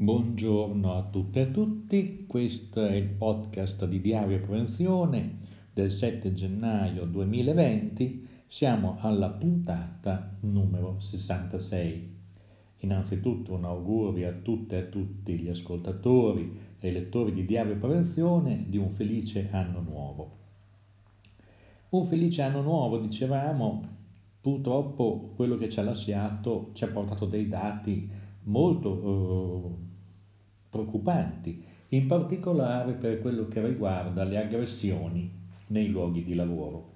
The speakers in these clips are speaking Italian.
Buongiorno a tutte e a tutti, questo è il podcast di Diario Prevenzione del 7 gennaio 2020, siamo alla puntata numero 66. Innanzitutto un augurio a tutte e a tutti gli ascoltatori e lettori di Diario Prevenzione di un felice anno nuovo. Un felice anno nuovo, dicevamo, purtroppo quello che ci ha lasciato ci ha portato dei dati molto eh, preoccupanti, in particolare per quello che riguarda le aggressioni nei luoghi di lavoro.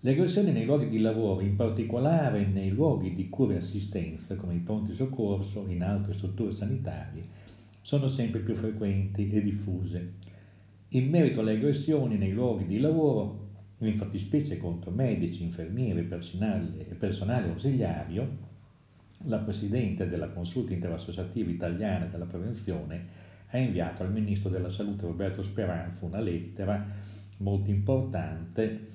Le aggressioni nei luoghi di lavoro, in particolare nei luoghi di cura e assistenza, come i pronti soccorso in altre strutture sanitarie, sono sempre più frequenti e diffuse. In merito alle aggressioni nei luoghi di lavoro, in fattispecie contro medici, infermieri e personale ausiliario, la Presidente della Consulta Interassociativa Italiana della Prevenzione ha inviato al Ministro della Salute Roberto Speranza una lettera molto importante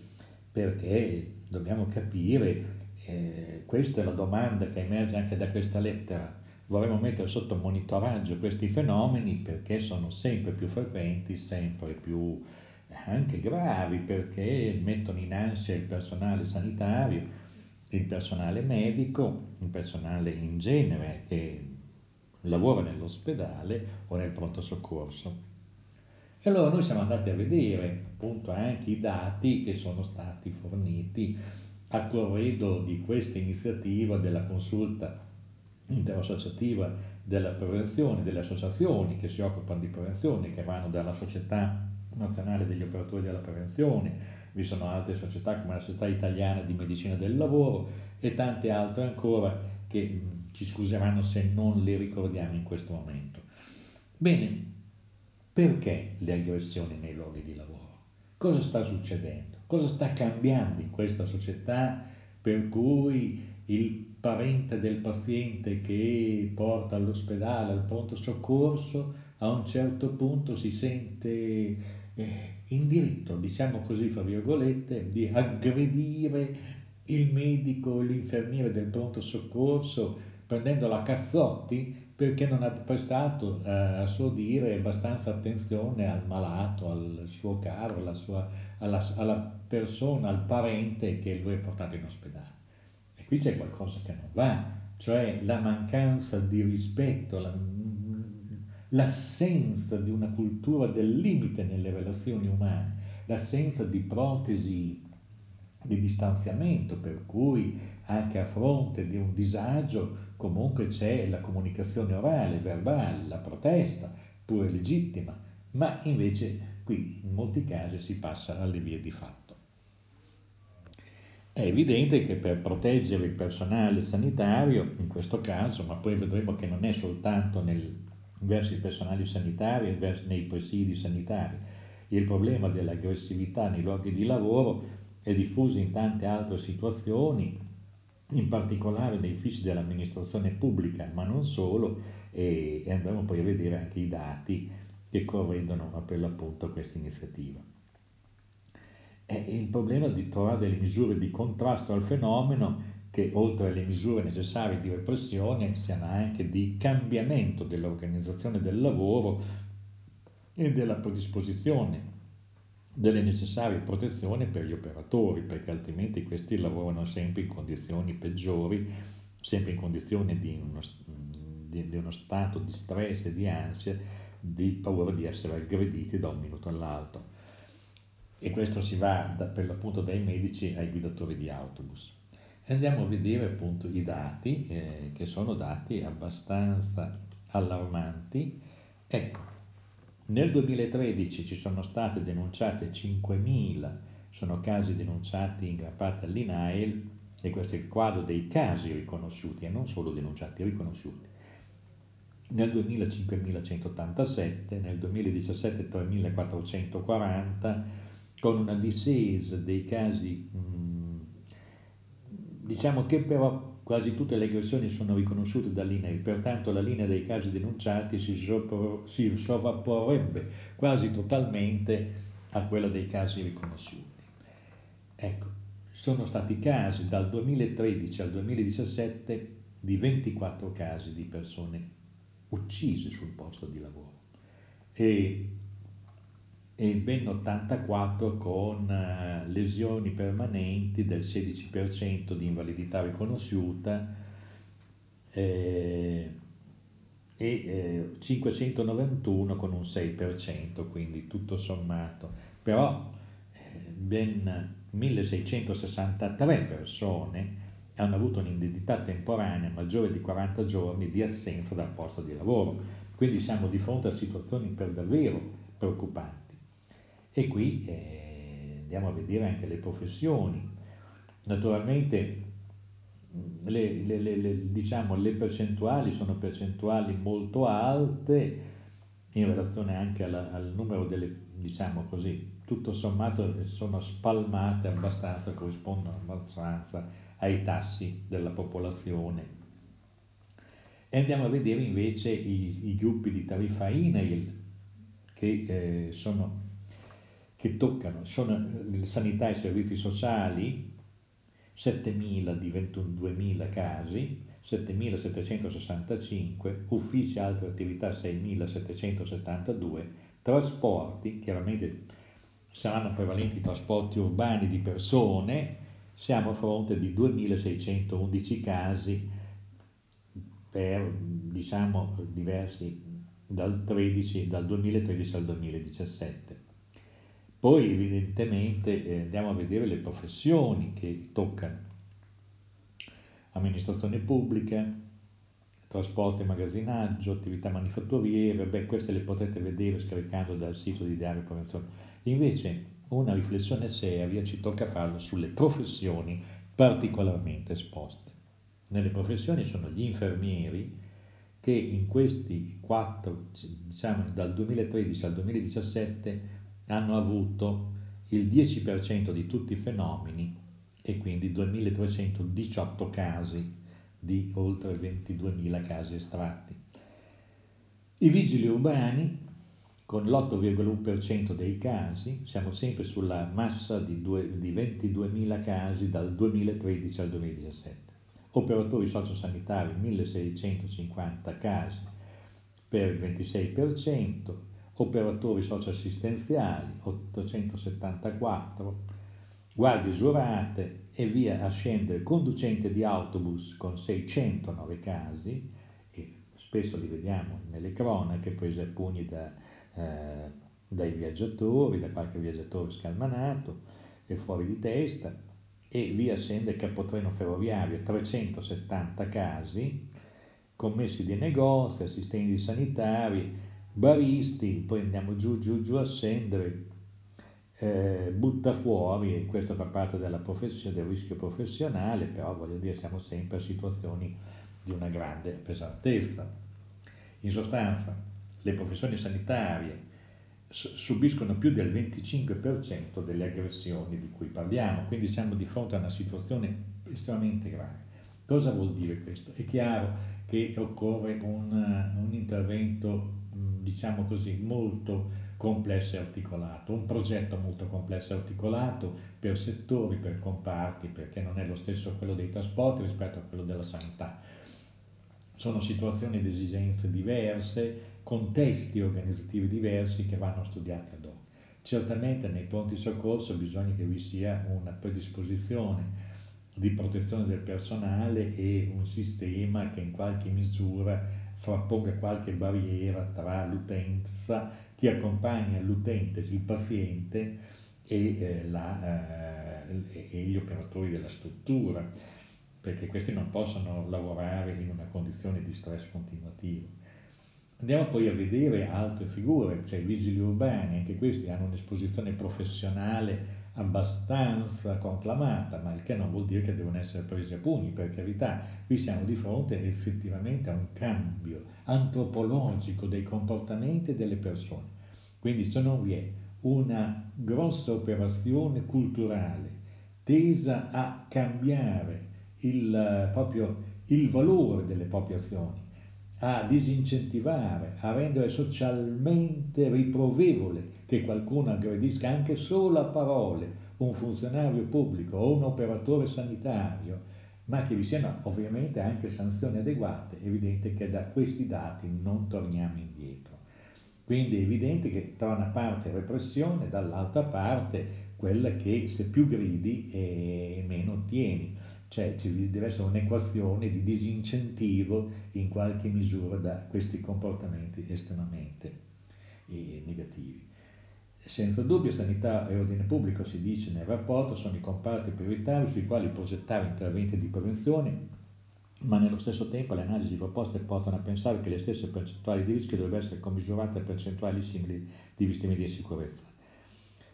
perché dobbiamo capire, eh, questa è la domanda che emerge anche da questa lettera, vorremmo mettere sotto monitoraggio questi fenomeni perché sono sempre più frequenti, sempre più eh, anche gravi perché mettono in ansia il personale sanitario, il personale medico, il personale in genere che lavora nell'ospedale o nel pronto soccorso. E allora noi siamo andati a vedere appunto anche i dati che sono stati forniti a corredo di questa iniziativa della consulta interassociativa della prevenzione, delle associazioni che si occupano di prevenzione, che vanno dalla Società Nazionale degli Operatori della Prevenzione, vi sono altre società come la Società Italiana di Medicina del Lavoro e tante altre ancora che ci scuseranno se non le ricordiamo in questo momento. Bene, perché le aggressioni nei luoghi di lavoro? Cosa sta succedendo? Cosa sta cambiando in questa società per cui il parente del paziente che porta all'ospedale, al pronto soccorso, a un certo punto si sente eh, in diritto, diciamo così, fra virgolette, di aggredire il medico o l'infermiere del pronto soccorso prendendolo a cazzotti perché non ha prestato eh, a suo dire abbastanza attenzione al malato, al suo caro, alla, sua, alla, alla persona, al parente che lui è portato in ospedale. E qui c'è qualcosa che non va, cioè la mancanza di rispetto, la, l'assenza di una cultura del limite nelle relazioni umane, l'assenza di protesi di distanziamento, per cui anche a fronte di un disagio comunque c'è la comunicazione orale, verbale, la protesta, pure legittima, ma invece qui in molti casi si passa alle vie di fatto. È evidente che per proteggere il personale sanitario, in questo caso, ma poi vedremo che non è soltanto nel verso i personali sanitari e nei presidi sanitari. Il problema dell'aggressività nei luoghi di lavoro è diffuso in tante altre situazioni, in particolare nei uffici dell'amministrazione pubblica, ma non solo, e, andremo poi a vedere anche i dati che corredono per l'appunto questa iniziativa. È il problema di trovare delle misure di contrasto al fenomeno che oltre alle misure necessarie di repressione siano anche di cambiamento dell'organizzazione del lavoro e della predisposizione delle necessarie protezioni per gli operatori, perché altrimenti questi lavorano sempre in condizioni peggiori, sempre in condizioni di uno, di, di uno stato di stress e di ansia, di paura di essere aggrediti da un minuto all'altro. E questo si va da, per l'appunto dai medici ai guidatori di autobus andiamo a vedere appunto i dati, eh, che sono dati abbastanza allarmanti. Ecco, nel 2013 ci sono state denunciate 5.000, sono casi denunciati in gran parte all'INAIL, e questo è il quadro dei casi riconosciuti, e non solo denunciati, riconosciuti. Nel 2000 5.187, nel 2017 3.440, con una discesa dei casi mh, Diciamo che però quasi tutte le aggressioni sono riconosciute dall'INAIL, pertanto la linea dei casi denunciati si, sopra, si sovrapporrebbe quasi totalmente a quella dei casi riconosciuti. Ecco, sono stati casi dal 2013 al 2017 di 24 casi di persone uccisi sul posto di lavoro e, e ben 84 con uh, lesioni permanenti del 16% di invalidità riconosciuta eh, e eh, 591 con un 6%, quindi tutto sommato. Però eh, ben 1663 persone hanno avuto un'indennità temporanea maggiore di 40 giorni di assenza dal posto di lavoro. Quindi siamo di fronte a situazioni per davvero preoccupanti. E qui eh, andiamo a vedere anche le professioni. Naturalmente le, le, le, diciamo, le percentuali sono percentuali molto alte in relazione anche alla, al numero delle, diciamo così, tutto sommato sono spalmate abbastanza, corrispondono abbastanza ai tassi della popolazione. E andiamo a vedere invece i, i gruppi di tariffa INAIL che, eh, sono, che toccano, sono eh, sanità e servizi sociali, 7.000 di 22.000 casi, 7.765, uffici e altre attività 6.772, trasporti, chiaramente saranno prevalenti trasporti urbani di persone, siamo a fronte di 2.611 casi per diciamo diversi dal, 13, dal 2013 al 2017. Poi evidentemente eh, andiamo a vedere le professioni che toccano amministrazione pubblica, trasporto e magazzinaggio, attività manifatturiere, beh queste le potete vedere scaricando dal sito di Diario Prevenzione. Invece una riflessione seria ci tocca farlo sulle professioni particolarmente esposte. Nelle professioni sono gli infermieri che in questi quattro, diciamo dal 2013 al 2017, hanno avuto il 10% di tutti i fenomeni e quindi 2318 casi di oltre 22.000 casi estratti. I vigili urbani con l'8,1% dei casi, siamo sempre sulla massa di, due, di 22.000 casi dal 2013 al 2017. Operatori sociosanitari 1.650 casi per il 26%, operatori socioassistenziali 874, guardie giurate e via a scendere conducente di autobus con 609 casi, e spesso li vediamo nelle cronache prese a pugni da, eh, dai viaggiatori, da qualche viaggiatore scalmanato e fuori di testa, e via scende capotreno ferroviario 370 casi, commessi di negozi, assistenti sanitari, baristi, poi andiamo giù, giù, giù a scendere, eh, butta fuori, e questo fa parte del rischio professionale, però voglio dire siamo sempre a situazioni di una grande pesantezza. In sostanza, le professioni sanitarie subiscono più del 25% delle aggressioni di cui parliamo, quindi siamo di fronte a una situazione estremamente grave. Cosa vuol dire questo? È chiaro che occorre un, un intervento diciamo così, molto complesso e articolato, un progetto molto complesso e articolato per settori, per comparti, perché non è lo stesso quello dei trasporti rispetto a quello della sanità. Sono situazioni ed esigenze diverse, contesti organizzativi diversi che vanno studiati ad hoc. Certamente nei pronti soccorso bisogna che vi sia una predisposizione di protezione del personale e un sistema che in qualche misura frapponga qualche barriera tra l'utenza, chi accompagna l'utente, il paziente e, eh, la, eh, e gli operatori della struttura, perché questi non possono lavorare in una condizione di stress continuativo. Andiamo poi a vedere altre figure, cioè i vigili urbani, anche questi hanno un'esposizione professionale abbastanza conclamata, ma il che non vuol dire che devono essere presi a pugni, per carità, qui siamo di fronte effettivamente a un cambio antropologico dei comportamenti delle persone. Quindi se non vi è una grossa operazione culturale tesa a cambiare il, proprio il valore delle proprie azioni, a disincentivare, a rendere socialmente riprovevole che qualcuno aggredisca anche solo a parole un funzionario pubblico o un operatore sanitario, ma che vi siano ovviamente anche sanzioni adeguate, è evidente che da questi dati non torniamo indietro. Quindi è evidente che da una parte repressione, dall'altra parte quella che se più gridi e meno ottieni. Cioè ci deve essere un'equazione di disincentivo in qualche misura da questi comportamenti estremamente eh, negativi. Senza dubbio sanità e ordine pubblico, si dice nel rapporto, sono i comparti prioritari sui quali progettare interventi di prevenzione, ma nello stesso tempo le analisi proposte portano a pensare che le stesse percentuali di rischio dovrebbero essere commisurate a percentuali simili di investimenti di sicurezza.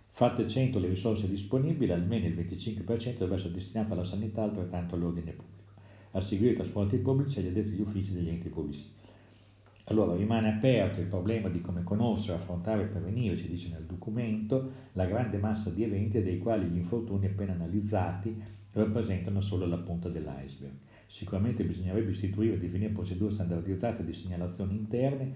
Fatte 100 le risorse disponibili, almeno il 25% dovrebbe essere destinato alla sanità, altrettanto all'ordine pubblico, a seguire i trasporti pubblici e agli addetti agli uffici degli enti pubblici allora rimane aperto il problema di come conoscere, affrontare e prevenire, ci dice nel documento, la grande massa di eventi dei quali gli infortuni appena analizzati rappresentano solo la punta dell'iceberg. Sicuramente bisognerebbe istituire e definire procedure standardizzate di segnalazioni interne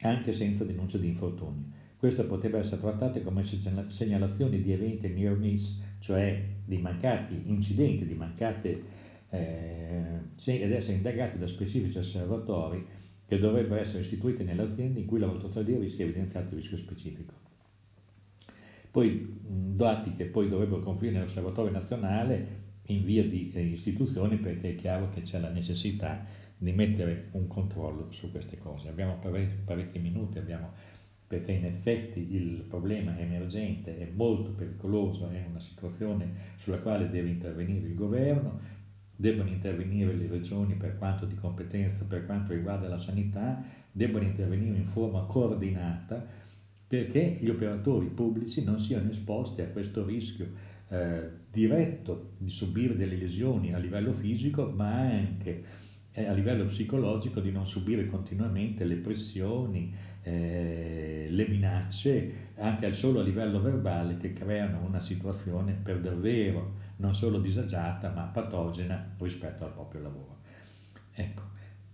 anche senza denuncia di infortuni. Queste potrebbero essere trattate come segnalazioni di eventi near miss, cioè di mancati incidenti, di mancate eh, ed essere indagati da specifici osservatori che dovrebbero essere istituite nelle aziende in cui la valutazione dei rischi ha evidenziato il rischio specifico. Poi dati che poi dovrebbero confluire nell'osservatorio nazionale in via di eh, istituzione perché è chiaro che c'è la necessità di mettere un controllo su queste cose. Abbiamo parecchi minuti, abbiamo, perché in effetti il problema emergente è molto pericoloso, è una situazione sulla quale deve intervenire il governo, debbono intervenire le regioni per quanto di competenza, per quanto riguarda la sanità, debbono intervenire in forma coordinata perché gli operatori pubblici non siano esposti a questo rischio eh, diretto di subire delle lesioni a livello fisico, ma anche a livello psicologico di non subire continuamente le pressioni, eh, le minacce, anche solo a livello verbale, che creano una situazione per davvero non solo disagiata ma patogena rispetto al proprio lavoro. Ecco,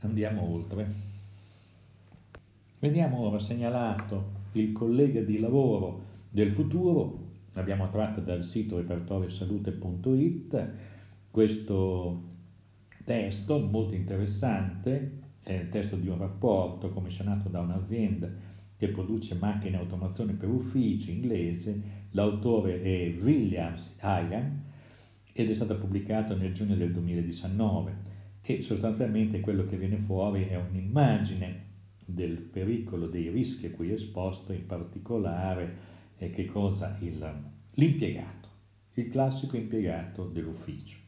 andiamo oltre. Vediamo ora segnalato il collega di lavoro del futuro, abbiamo tratto dal sito repertoriosalute.it questo testo molto interessante, è il testo di un rapporto commissionato da un'azienda che produce macchine automazione per uffici inglese, l'autore è Williams Ian ed è stata pubblicata nel giugno del 2019 e sostanzialmente quello che viene fuori è un'immagine del pericolo, dei rischi a cui è esposto, in particolare è che cosa il, l'impiegato, il classico impiegato dell'ufficio.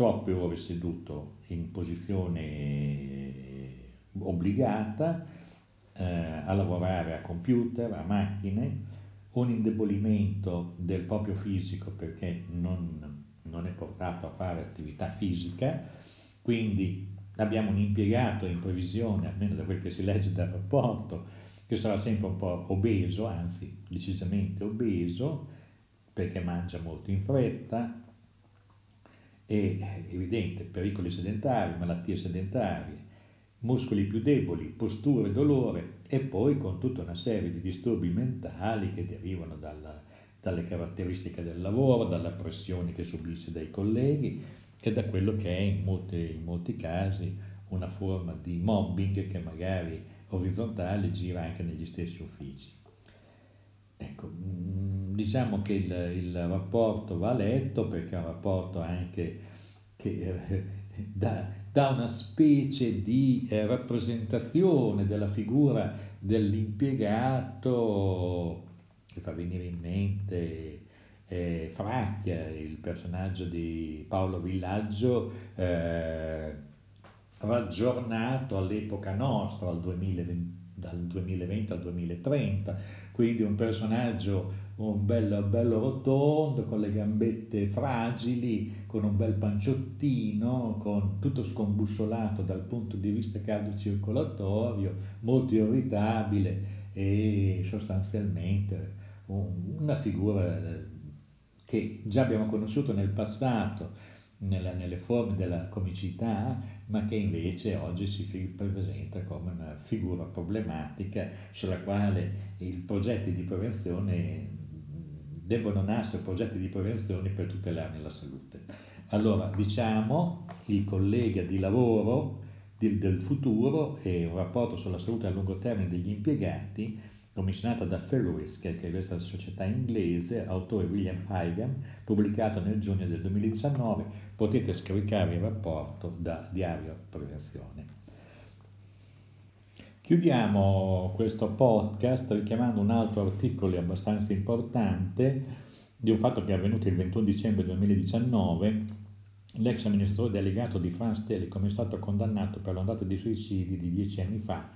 Troppe ore seduto in posizione obbligata eh, a lavorare a computer, a macchine, un indebolimento del proprio fisico perché non non è portato a fare attività fisica, quindi abbiamo un impiegato in previsione, almeno da quel che si legge dal rapporto, che sarà sempre un po' obeso, anzi decisamente obeso, perché mangia molto in fretta, e evidente pericoli sedentari, malattie sedentarie, muscoli più deboli, posture dolore e poi con tutta una serie di disturbi mentali che derivano dalla, dalle caratteristiche del lavoro, dalla pressione che subisce dai colleghi e da quello che è in, molte, in molti casi una forma di mobbing che magari orizzontale gira anche negli stessi uffici. Ecco, mm, diciamo che il, il rapporto va letto perché è un rapporto anche che eh, dà, dà, una specie di eh, rappresentazione della figura dell'impiegato che fa venire in mente eh, Fracchia, il personaggio di Paolo Villaggio, eh, raggiornato all'epoca nostra, al 2020, dal 2020 al 2030, quindi un personaggio un bello, bello rotondo, con le gambette fragili, con un bel panciottino, con tutto scombussolato dal punto di vista cardiocircolatorio, molto irritabile e sostanzialmente una figura eh, che già abbiamo conosciuto nel passato nella, nelle forme della comicità, ma che invece oggi si presenta come una figura problematica sulla quale i progetti di prevenzione debbono nascere progetti di prevenzione per tutelarne la salute. Allora, diciamo, il collega di lavoro del, del futuro e un rapporto sulla salute a lungo termine degli impiegati, commissionato da Ferris, che è questa società inglese, autore William Hygan, pubblicato nel giugno del 2019. Potete scaricare il rapporto da Diario Prevenzione. Chiudiamo questo podcast richiamando un altro articolo abbastanza importante di un fatto che è avvenuto il 21 dicembre 2019 L'ex amministratore delegato di France Telecom è stato condannato per l'ondata di suicidi di dieci anni fa.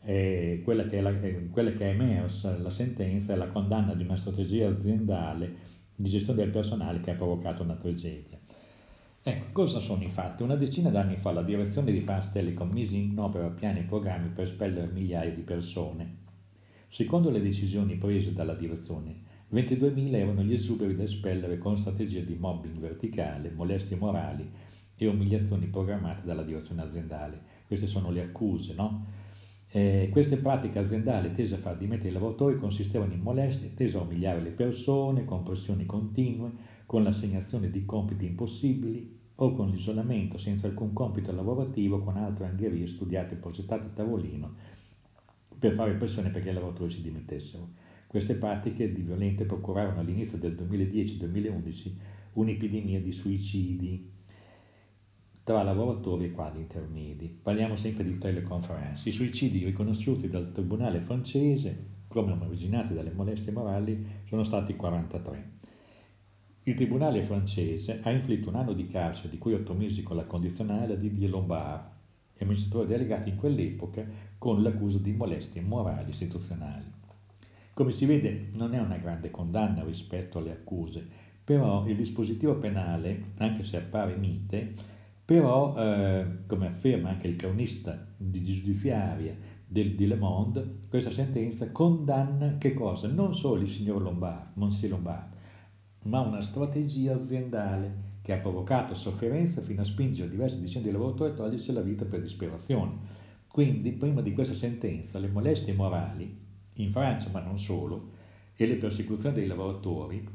Quella, che la, eh, quella che è emersa, la sentenza, è la condanna di una strategia aziendale di gestione del personale che ha provocato una tragedia. Ecco, cosa sono i fatti? Una decina d'anni fa la direzione di France Telecom mise in opera piani e programmi per espellere migliaia di persone. Secondo le decisioni prese dalla direzione, 22.000 erano gli esuberi da espellere con strategie di mobbing verticale, molestie morali e umiliazioni programmate dalla direzione aziendale. Queste sono le accuse, no? Eh, queste pratiche aziendali tese a far dimettere i lavoratori consistevano in molestie tese a umiliare le persone, con pressioni continue, con l'assegnazione di compiti impossibili o con l'isolamento senza alcun compito lavorativo con altre angherie studiate e progettate a tavolino per fare pressione perché i lavoratori si dimettessero. Queste pratiche di violenza procurarono all'inizio del 2010-2011 un'epidemia di suicidi tra lavoratori e quadri intermedi. Parliamo sempre di teleconferenze. I suicidi riconosciuti dal tribunale francese come originati dalle molestie morali sono stati 43. Il tribunale francese ha inflitto un anno di carcere, di cui otto mesi con la condizionale a Didier Lombard, amministratore delegato in quell'epoca, con l'accusa di molestie morali istituzionali. Come si vede non è una grande condanna rispetto alle accuse, però il dispositivo penale, anche se appare mite, però, eh, come afferma anche il cronista di giudiziaria del, di Le Monde, questa sentenza condanna che cosa? Non solo il signor Lombard, Monsieur Lombard, ma una strategia aziendale che ha provocato sofferenza fino a spingere diverse decine di lavoratori a togliersi la vita per disperazione. Quindi, prima di questa sentenza, le molestie morali in Francia, ma non solo, e le persecuzioni dei lavoratori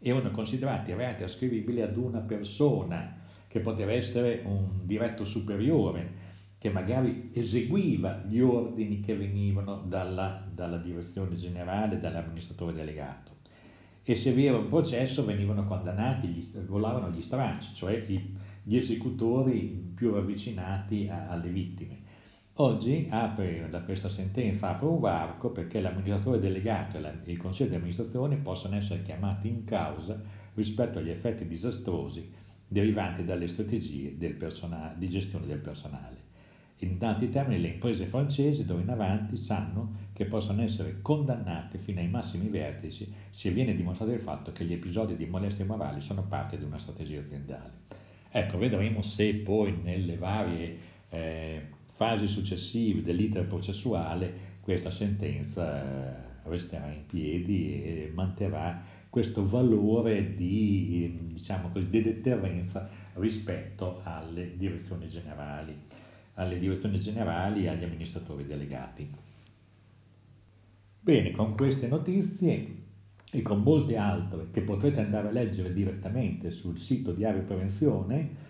erano considerati reati ascrivibili ad una persona, che poteva essere un diretto superiore, che magari eseguiva gli ordini che venivano dalla, dalla direzione generale, dall'amministratore delegato. E se vi era un processo venivano condannati, gli, volavano gli stracci, cioè gli, esecutori più avvicinati a, alle vittime. Oggi apre da questa sentenza apre un varco perché l'amministratore delegato e il consiglio di amministrazione possono essere chiamati in causa rispetto agli effetti disastrosi derivanti dalle strategie del di gestione del personale. In tanti termini le imprese francesi d'ora in avanti sanno che possono essere condannate fino ai massimi vertici se viene dimostrato il fatto che gli episodi di molestie morali sono parte di una strategia aziendale. Ecco, vedremo se poi nelle varie eh, fasi successive dell'iter processuale questa sentenza eh, resterà in piedi e manterrà questo valore di, diciamo così, di deterrenza rispetto alle direzioni generali, alle direzioni generali e agli amministratori delegati. Bene, con queste notizie e con molte altre che potrete andare a leggere direttamente sul sito Diario Prevenzione,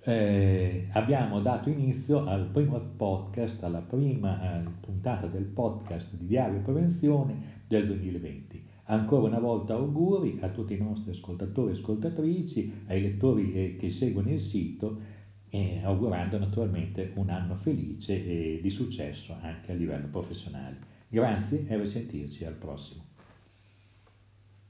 eh, abbiamo dato inizio al primo podcast, alla prima eh, puntata del podcast di Diario Prevenzione del 2020. Ancora una volta auguri a tutti i nostri ascoltatori e ascoltatrici, ai lettori eh, che seguono il sito, e augurando naturalmente un anno felice e di successo anche a livello professionale. Grazie e a risentirci al prossimo.